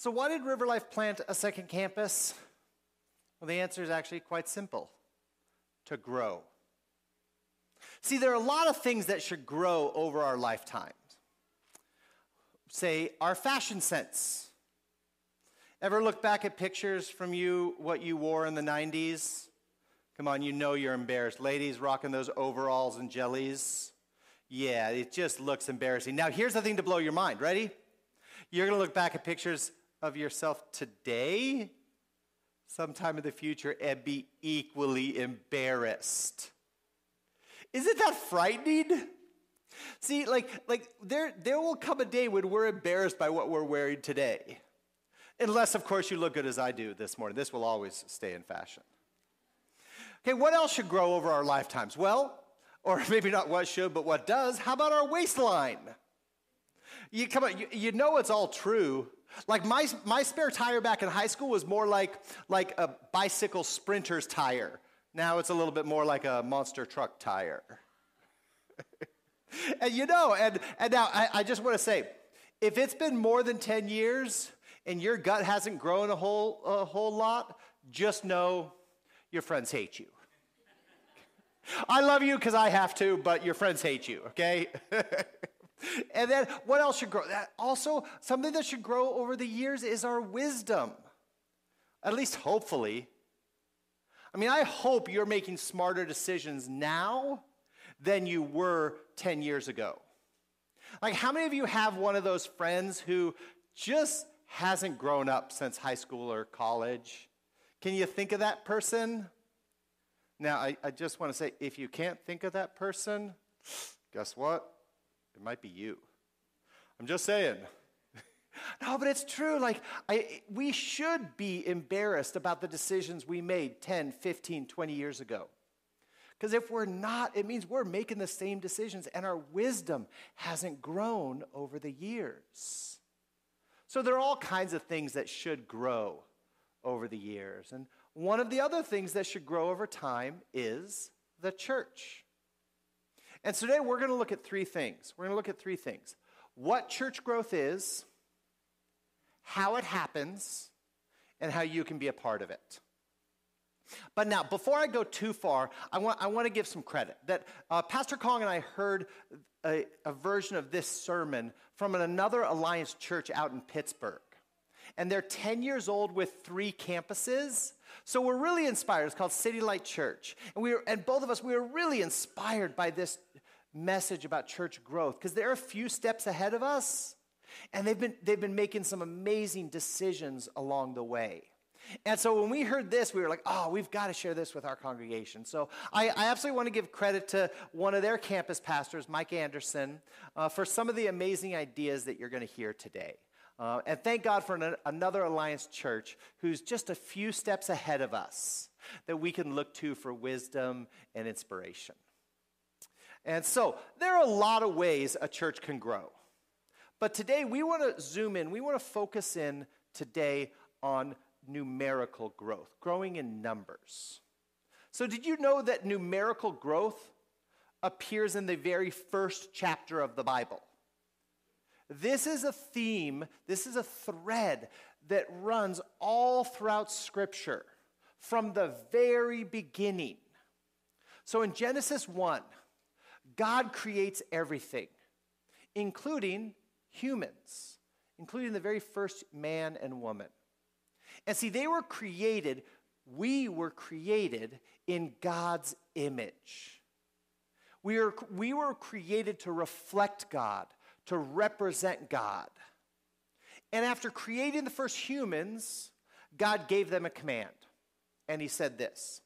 So, why did River Life plant a second campus? Well, the answer is actually quite simple to grow. See, there are a lot of things that should grow over our lifetimes. Say, our fashion sense. Ever look back at pictures from you, what you wore in the 90s? Come on, you know you're embarrassed. Ladies rocking those overalls and jellies. Yeah, it just looks embarrassing. Now, here's the thing to blow your mind. Ready? You're going to look back at pictures of yourself today, sometime in the future, and be equally embarrassed. Isn't that frightening? See, like, like there, there will come a day when we're embarrassed by what we're wearing today. Unless, of course, you look good as I do this morning. This will always stay in fashion. Okay, what else should grow over our lifetimes? Well, or maybe not what should, but what does. How about our waistline? You come on, you, you know it's all true. Like my, my spare tire back in high school was more like, like a bicycle sprinter's tire. Now it's a little bit more like a monster truck tire. and you know, and, and now I, I just want to say, if it's been more than 10 years and your gut hasn't grown a whole, a whole lot, just know your friends hate you. I love you because I have to, but your friends hate you, okay? and then what else should grow? That also, something that should grow over the years is our wisdom. At least hopefully. I mean, I hope you're making smarter decisions now than you were 10 years ago. Like, how many of you have one of those friends who just hasn't grown up since high school or college? Can you think of that person? Now, I, I just want to say if you can't think of that person, guess what? It might be you. I'm just saying. no, but it's true. Like, I, we should be embarrassed about the decisions we made 10, 15, 20 years ago. Because if we're not, it means we're making the same decisions and our wisdom hasn't grown over the years. So there are all kinds of things that should grow over the years. And one of the other things that should grow over time is the church. And today we're going to look at three things. We're going to look at three things what church growth is, how it happens, and how you can be a part of it. But now, before I go too far, I want, I want to give some credit. That uh, Pastor Kong and I heard a, a version of this sermon from another Alliance church out in Pittsburgh and they're 10 years old with three campuses. So we're really inspired. It's called City Light Church. And, we were, and both of us, we were really inspired by this message about church growth because they're a few steps ahead of us. And they've been, they've been making some amazing decisions along the way. And so when we heard this, we were like, oh, we've got to share this with our congregation. So I, I absolutely want to give credit to one of their campus pastors, Mike Anderson, uh, for some of the amazing ideas that you're going to hear today. Uh, and thank God for an, another Alliance church who's just a few steps ahead of us that we can look to for wisdom and inspiration. And so there are a lot of ways a church can grow. But today we want to zoom in, we want to focus in today on numerical growth, growing in numbers. So, did you know that numerical growth appears in the very first chapter of the Bible? This is a theme, this is a thread that runs all throughout Scripture from the very beginning. So in Genesis 1, God creates everything, including humans, including the very first man and woman. And see, they were created, we were created in God's image. We were, we were created to reflect God, to represent God. And after creating the first humans, God gave them a command. And he said this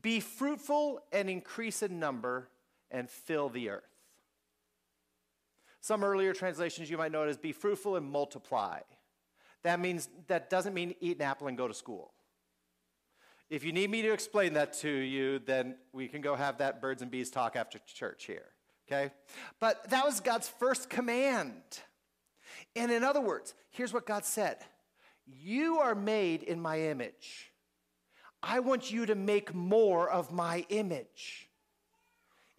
Be fruitful and increase in number and fill the earth. Some earlier translations you might know it as be fruitful and multiply. That means that doesn't mean eat an apple and go to school. If you need me to explain that to you, then we can go have that birds and bees talk after church here okay? But that was God's first command. And in other words, here's what God said You are made in my image. I want you to make more of my image.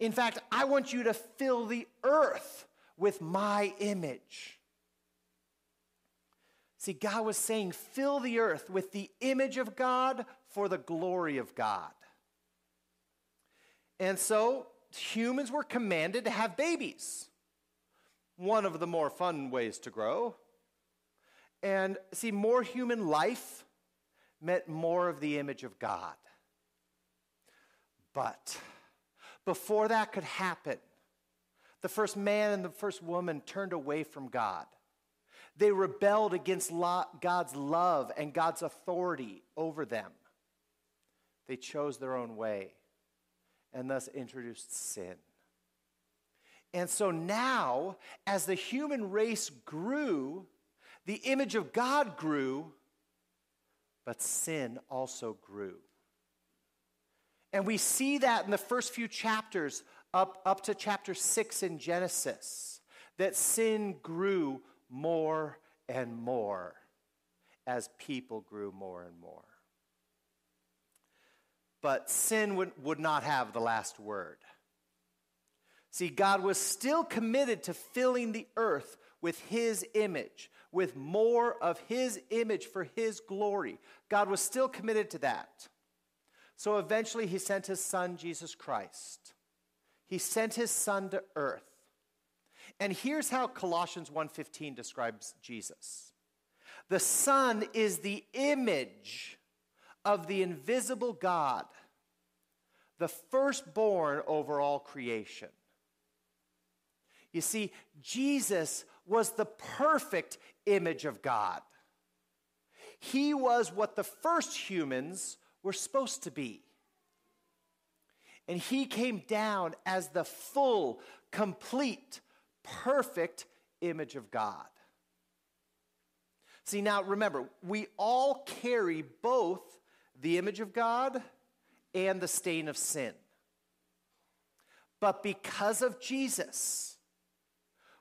In fact, I want you to fill the earth with my image. See, God was saying, fill the earth with the image of God for the glory of God. And so humans were commanded to have babies. One of the more fun ways to grow. And see, more human life meant more of the image of God. But before that could happen, the first man and the first woman turned away from God. They rebelled against God's love and God's authority over them. They chose their own way and thus introduced sin. And so now, as the human race grew, the image of God grew, but sin also grew. And we see that in the first few chapters, up, up to chapter 6 in Genesis, that sin grew more and more as people grew more and more. But sin would, would not have the last word. See, God was still committed to filling the earth with His image, with more of His image for His glory. God was still committed to that. So eventually, He sent His Son, Jesus Christ. He sent His Son to earth. And here's how Colossians 1:15 describes Jesus. The Son is the image of the invisible God, the firstborn over all creation. You see, Jesus was the perfect image of God. He was what the first humans were supposed to be. And he came down as the full, complete, perfect image of God. See, now remember, we all carry both the image of God and the stain of sin. But because of Jesus,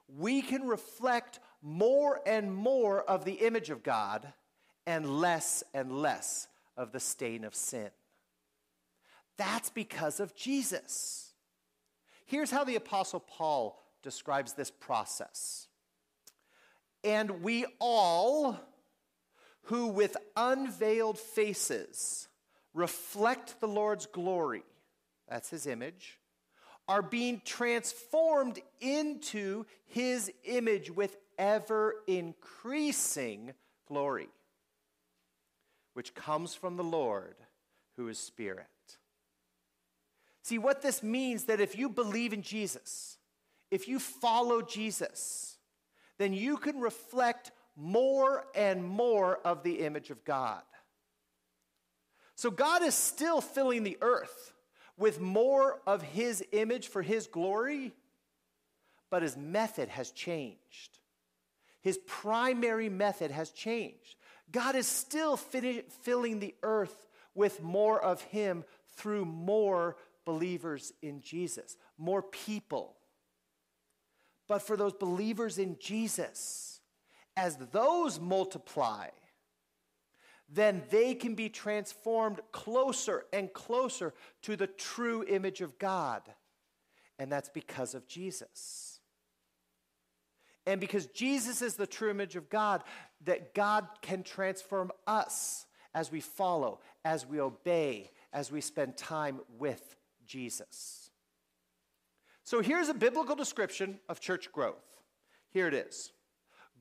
we can reflect more and more of the image of God and less and less of the stain of sin. That's because of Jesus. Here's how the Apostle Paul describes this process. And we all, who with unveiled faces reflect the Lord's glory, that's his image, are being transformed into his image with ever increasing glory, which comes from the Lord who is Spirit. See, what this means that if you believe in Jesus, if you follow Jesus, then you can reflect more and more of the image of God. So God is still filling the earth with more of his image for his glory, but his method has changed. His primary method has changed. God is still filling the earth with more of him through more believers in Jesus, more people. But for those believers in Jesus, as those multiply, then they can be transformed closer and closer to the true image of God. And that's because of Jesus. And because Jesus is the true image of God, that God can transform us as we follow, as we obey, as we spend time with Jesus. So here's a biblical description of church growth. Here it is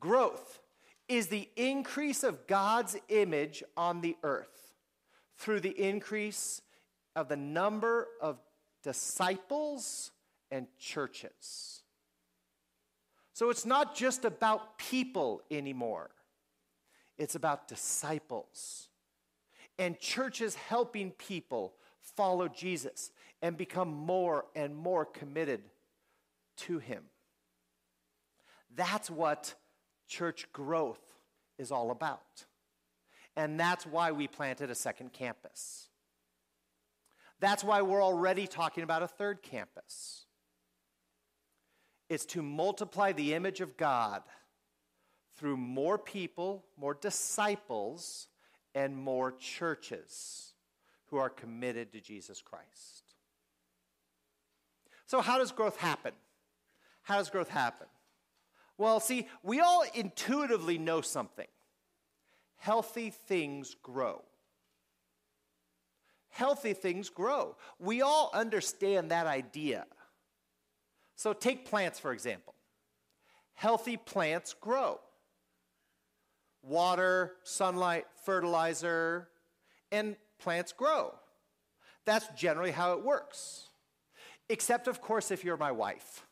growth is the increase of God's image on the earth through the increase of the number of disciples and churches. So it's not just about people anymore, it's about disciples and churches helping people follow Jesus and become more and more committed to Him. That's what church growth is all about. And that's why we planted a second campus. That's why we're already talking about a third campus. It's to multiply the image of God through more people, more disciples, and more churches who are committed to Jesus Christ. So, how does growth happen? How does growth happen? Well, see, we all intuitively know something. healthy things grow. Healthy things grow. We all understand that idea. So take plants, for example. Healthy plants grow. Water, sunlight, fertilizer, and plants grow. That's generally how it works. Except, of course, if you're my wife.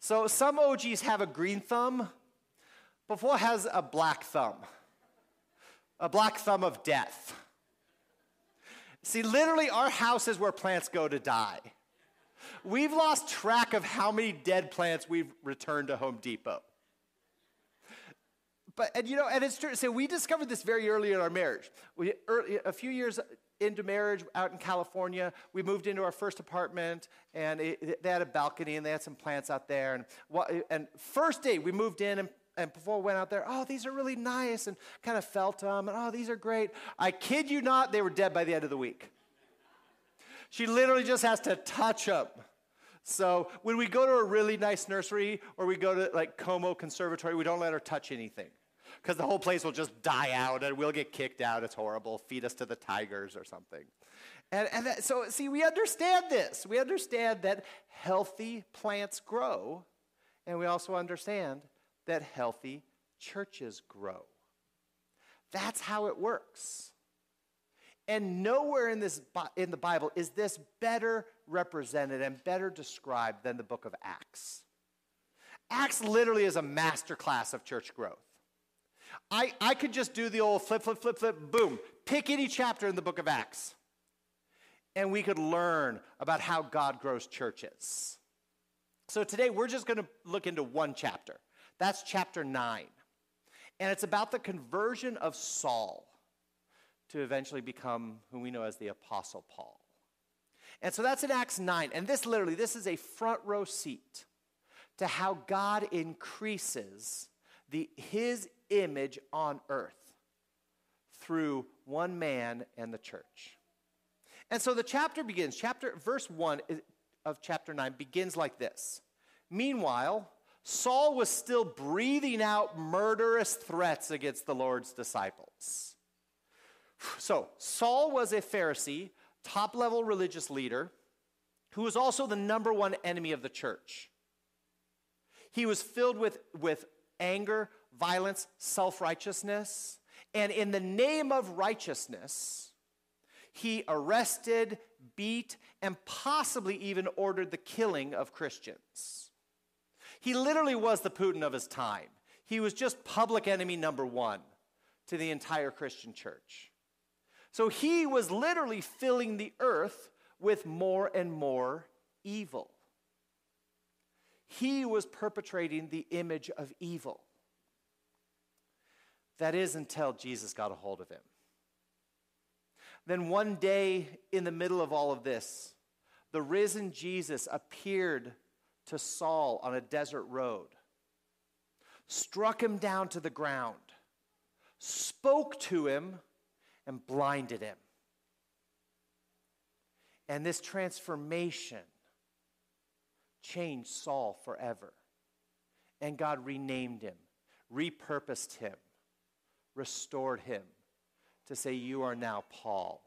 So some OGs have a green thumb, Before has a black thumb, a black thumb of death. See, literally, our house is where plants go to die. We've lost track of how many dead plants we've returned to Home Depot. But, and you know, and it's true. So we discovered this very early in our marriage. We, early, a few years into marriage out in California, we moved into our first apartment, and it, they had a balcony, and they had some plants out there. And, and first day, we moved in, and, and before we went out there, oh, these are really nice, and kind of felt them, and oh, these are great. I kid you not, they were dead by the end of the week. She literally just has to touch them. So when we go to a really nice nursery or we go to like Como Conservatory, we don't let her touch anything because the whole place will just die out and we'll get kicked out. It's horrible. Feed us to the tigers or something. And, and that, so, see, we understand this. We understand that healthy plants grow, and we also understand that healthy churches grow. That's how it works. And nowhere in, this, in the Bible is this better represented and better described than the book of Acts. Acts literally is a masterclass of church growth. I, I could just do the old flip, flip, flip, flip, boom, pick any chapter in the book of Acts, and we could learn about how God grows churches. So today we're just going to look into one chapter. That's chapter 9. And it's about the conversion of Saul to eventually become who we know as the Apostle Paul. And so that's in Acts 9. And this literally, this is a front row seat to how God increases the, his image on earth through one man and the church. And so the chapter begins, chapter verse 1 of chapter 9 begins like this. Meanwhile, Saul was still breathing out murderous threats against the Lord's disciples. So, Saul was a Pharisee, top level religious leader, who was also the number one enemy of the church. He was filled with, with anger, violence, self righteousness. And in the name of righteousness, he arrested, beat, and possibly even ordered the killing of Christians. He literally was the Putin of his time. He was just public enemy number one to the entire Christian church. So he was literally filling the earth with more and more evil. He was perpetrating the image of evil. That is until Jesus got a hold of him. Then one day in the middle of all of this, the risen Jesus appeared to Saul on a desert road, struck him down to the ground, spoke to him, and blinded him. And this transformation changed Saul forever. And God renamed him, repurposed him, restored him to say, You are now Paul.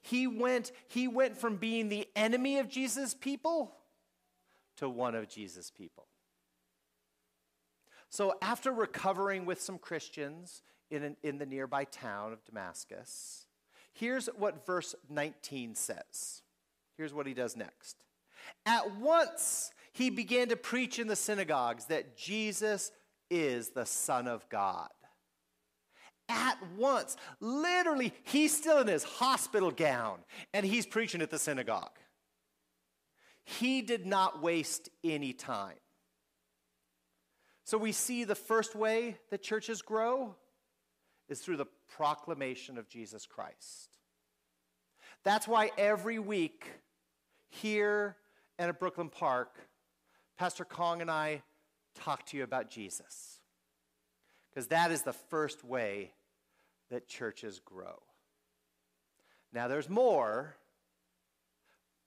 He went, he went from being the enemy of Jesus' people to one of Jesus' people. So, after recovering with some Christians in, an, in the nearby town of Damascus, here's what verse 19 says. Here's what he does next. At once, he began to preach in the synagogues that Jesus is the Son of God at once. Literally, he's still in his hospital gown and he's preaching at the synagogue. He did not waste any time. So we see the first way that churches grow is through the proclamation of Jesus Christ. That's why every week here and at Brooklyn Park, Pastor Kong and I talk to you about Jesus. Because that is the first way that churches grow. Now, there's more,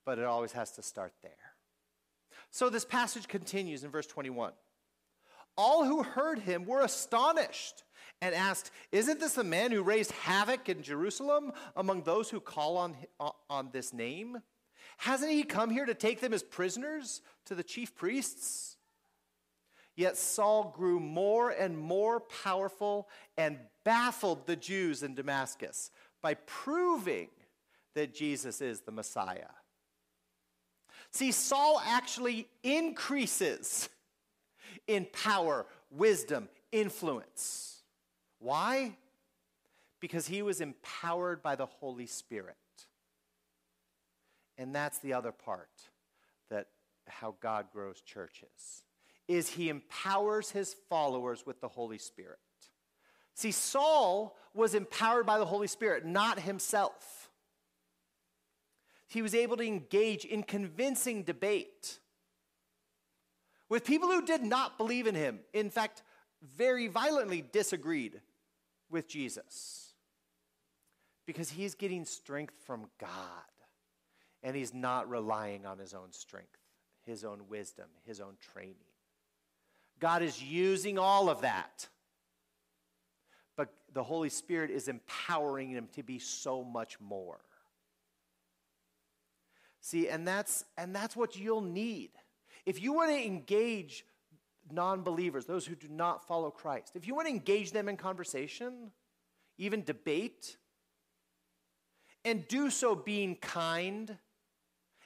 but it always has to start there. So this passage continues in verse 21. All who heard him were astonished and asked, Isn't this the man who raised havoc in Jerusalem among those who call on, on this name? Hasn't he come here to take them as prisoners to the chief priests? Yet Saul grew more and more powerful and baffled the Jews in Damascus by proving that Jesus is the Messiah. See, Saul actually increases in power, wisdom, influence. Why? Because he was empowered by the Holy Spirit. And that's the other part that how God grows churches is he empowers his followers with the Holy Spirit. See, Saul was empowered by the Holy Spirit, not himself. He was able to engage in convincing debate with people who did not believe in him. In fact, very violently disagreed with Jesus because he's getting strength from God and he's not relying on his own strength, his own wisdom, his own training. God is using all of that. But the Holy Spirit is empowering him to be so much more. See, and that's and that's what you'll need. If you want to engage non-believers, those who do not follow Christ, if you want to engage them in conversation, even debate, and do so being kind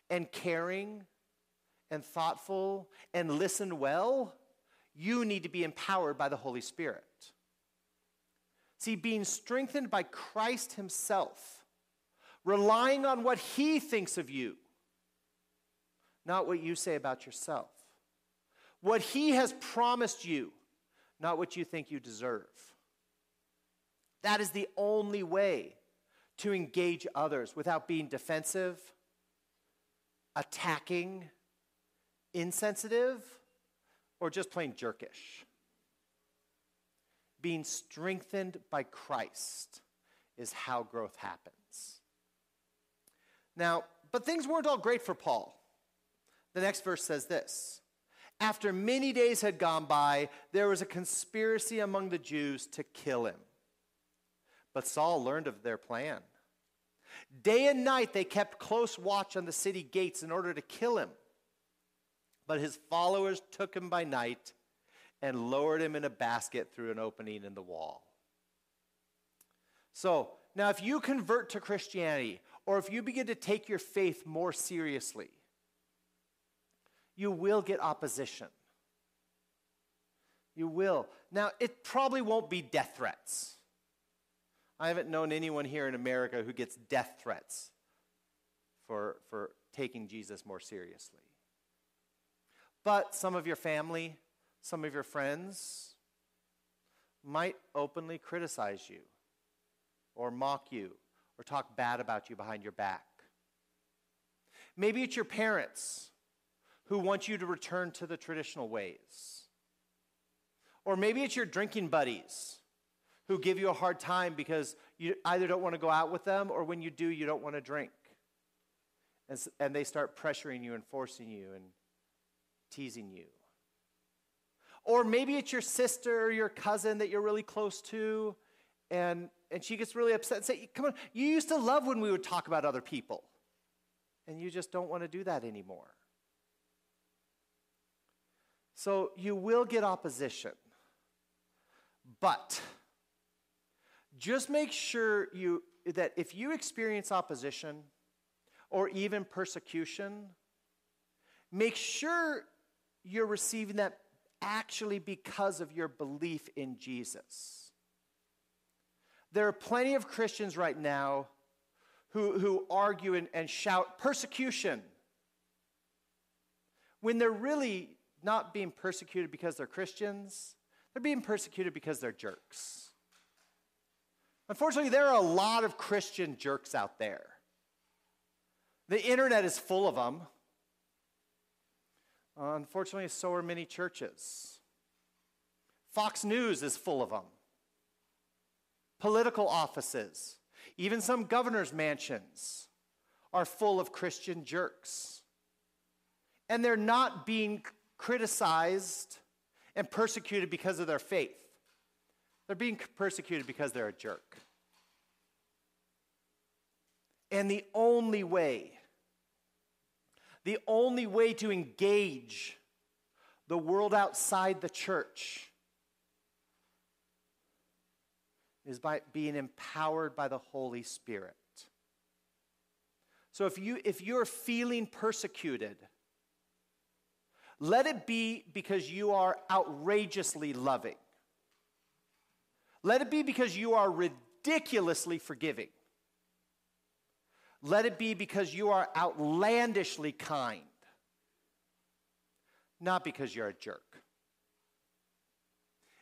and caring and thoughtful and listen well, you need to be empowered by the Holy Spirit. See, being strengthened by Christ Himself, relying on what He thinks of you, not what you say about yourself. What He has promised you, not what you think you deserve. That is the only way to engage others without being defensive, attacking, insensitive or just plain jerkish. Being strengthened by Christ is how growth happens. Now, but things weren't all great for Paul. The next verse says this After many days had gone by, there was a conspiracy among the Jews to kill him. But Saul learned of their plan. Day and night they kept close watch on the city gates in order to kill him. But his followers took him by night and lowered him in a basket through an opening in the wall. So, now if you convert to Christianity, or if you begin to take your faith more seriously, you will get opposition. You will. Now, it probably won't be death threats. I haven't known anyone here in America who gets death threats for, for taking Jesus more seriously. But some of your family, some of your friends might openly criticize you or mock you or talk bad about you behind your back. Maybe it's your parents who want you to return to the traditional ways. Or maybe it's your drinking buddies who give you a hard time because you either don't want to go out with them or when you do, you don't want to drink. And, and they start pressuring you and forcing you and teasing you. Or maybe it's your sister or your cousin that you're really close to, and, and she gets really upset and say, Come on, you used to love when we would talk about other people, and you just don't want to do that anymore. So you will get opposition. But just make sure you, that if you experience opposition or even persecution, make sure you're receiving that actually because of your belief in Jesus. There are plenty of Christians right now who, who argue and, and shout persecution when they're really not being persecuted because they're Christians, they're being persecuted because they're jerks. Unfortunately, there are a lot of Christian jerks out there. The internet is full of them. Uh, unfortunately, so are many churches. Fox News is full of them. Political offices, even some governor's mansions are full of Christian jerks. And they're not being criticized and persecuted because of their faith. They're They're being persecuted because they're a jerk. And the only way, the only way to engage the world outside the church is by being empowered by the Holy Spirit. So if you if you're feeling persecuted, let it be because you are outrageously loving. Let it be because you are ridiculously forgiving. Let it be because you are outlandishly kind, not because you're a jerk.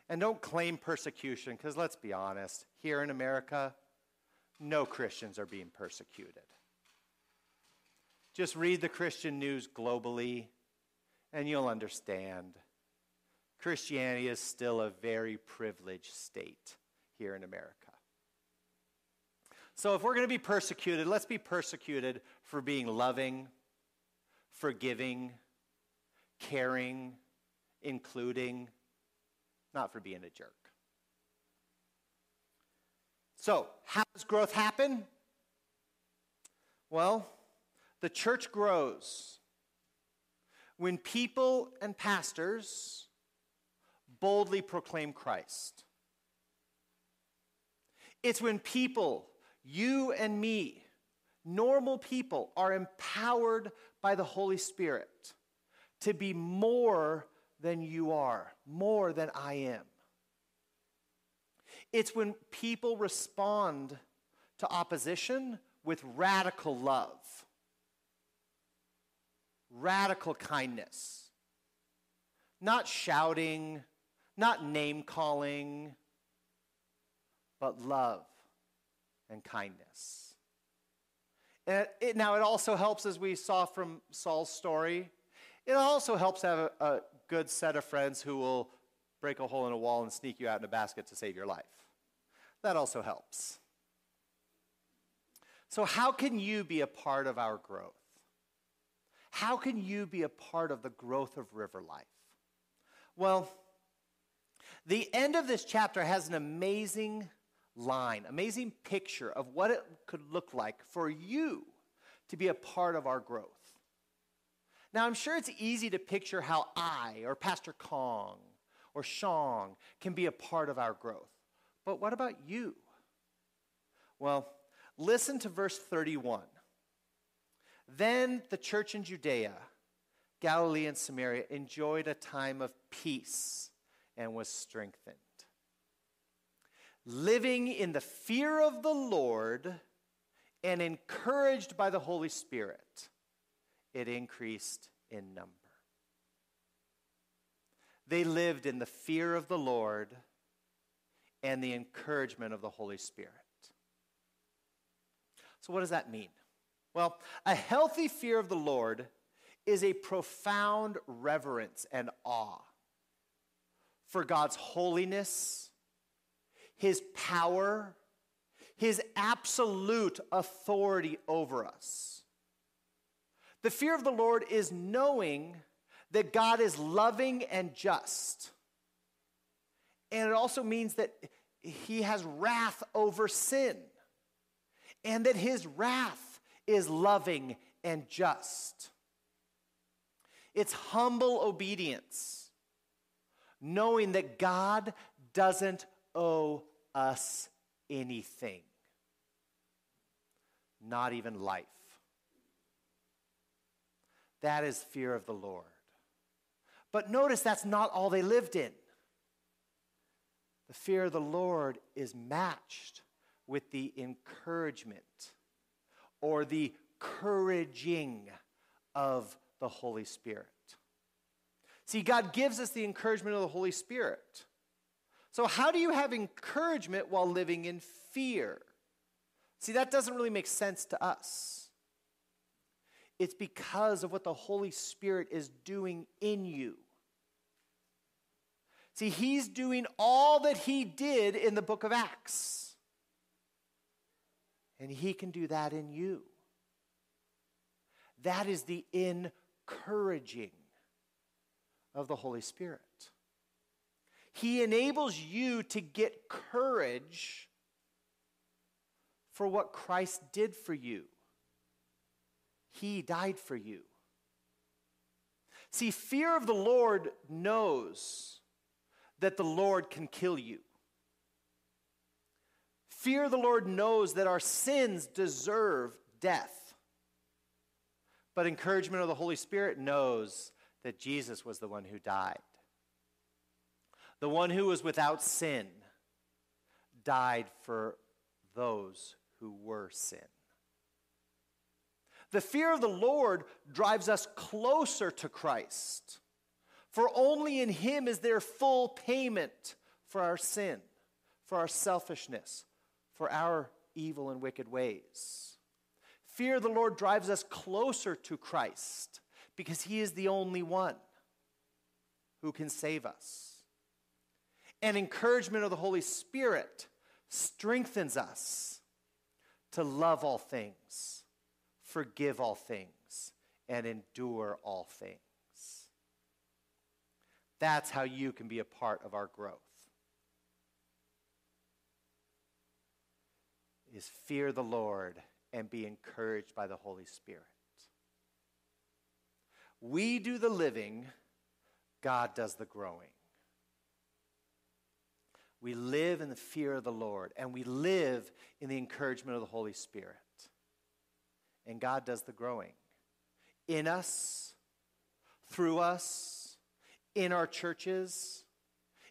And don't claim persecution, because let's be honest, here in America, no Christians are being persecuted. Just read the Christian news globally, and you'll understand. Christianity is still a very privileged state here in America. So, if we're going to be persecuted, let's be persecuted for being loving, forgiving, caring, including, not for being a jerk. So, how does growth happen? Well, the church grows when people and pastors boldly proclaim Christ. It's when people, you and me, normal people, are empowered by the Holy Spirit to be more than you are, more than I am. It's when people respond to opposition with radical love, radical kindness, not shouting, not name calling, but love and kindness. And it, now, it also helps, as we saw from Saul's story, it also helps have a, a good set of friends who will break a hole in a wall and sneak you out in a basket to save your life. That also helps. So, how can you be a part of our growth? How can you be a part of the growth of River Life? Well, the end of this chapter has an amazing line, amazing picture of what it could look like for you to be a part of our growth. Now, I'm sure it's easy to picture how I or Pastor Kong or Sean can be a part of our growth. But what about you? Well, listen to verse 31. Then the church in Judea, Galilee, and Samaria enjoyed a time of peace and was strengthened living in the fear of the Lord and encouraged by the Holy Spirit, it increased in number. They lived in the fear of the Lord and the encouragement of the Holy Spirit. So, what does that mean? Well, a healthy fear of the Lord is a profound reverence and awe for God's holiness his power, his absolute authority over us. The fear of the Lord is knowing that God is loving and just. And it also means that he has wrath over sin, and that his wrath is loving and just. It's humble obedience, knowing that God doesn't owe us anything, not even life. That is fear of the Lord. But notice that's not all they lived in. The fear of the Lord is matched with the encouragement or the couraging of the Holy Spirit. See, God gives us the encouragement of the Holy Spirit. So, how do you have encouragement while living in fear? See, that doesn't really make sense to us. It's because of what the Holy Spirit is doing in you. See, He's doing all that He did in the book of Acts. And He can do that in you. That is the encouraging of the Holy Spirit. He enables you to get courage for what Christ did for you. He died for you. See, fear of the Lord knows that the Lord can kill you. Fear of the Lord knows that our sins deserve death. But encouragement of the Holy Spirit knows that Jesus was the one who died. The one who was without sin died for those who were sin. The fear of the Lord drives us closer to Christ, for only in Him is there full payment for our sin, for our selfishness, for our evil and wicked ways. Fear of the Lord drives us closer to Christ because He is the only one who can save us. And encouragement of the Holy Spirit strengthens us to love all things, forgive all things, and endure all things. That's how you can be a part of our growth. Is fear the Lord and be encouraged by the Holy Spirit. We do the living, God does the growing. We live in the fear of the Lord, and we live in the encouragement of the Holy Spirit. And God does the growing in us, through us, in our churches,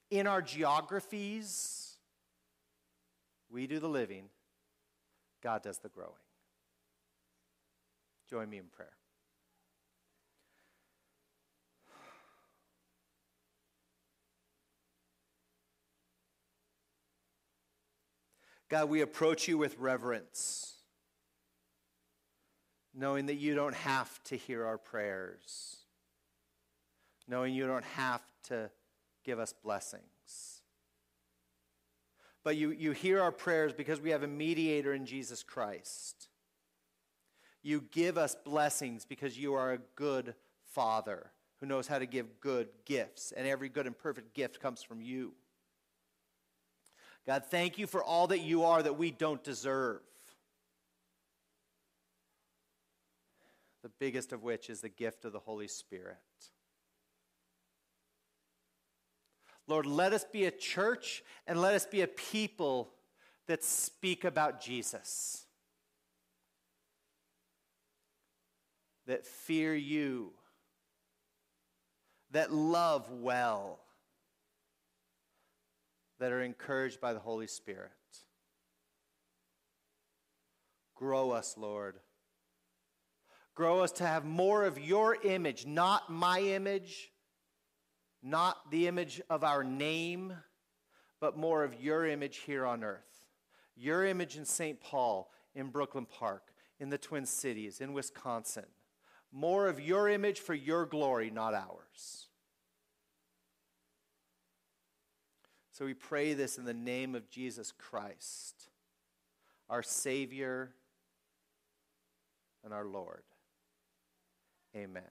in our geographies. We do the living, God does the growing. Join me in prayer. God, we approach you with reverence, knowing that you don't have to hear our prayers, knowing you don't have to give us blessings. But you, you hear our prayers because we have a mediator in Jesus Christ. You give us blessings because you are a good father who knows how to give good gifts, and every good and perfect gift comes from you. God, thank you for all that you are that we don't deserve. The biggest of which is the gift of the Holy Spirit. Lord, let us be a church and let us be a people that speak about Jesus, that fear you, that love well that are encouraged by the Holy Spirit. Grow us, Lord. Grow us to have more of your image, not my image, not the image of our name, but more of your image here on earth. Your image in St. Paul, in Brooklyn Park, in the Twin Cities, in Wisconsin. More of your image for your glory, not ours. So we pray this in the name of Jesus Christ, our Savior and our Lord. Amen.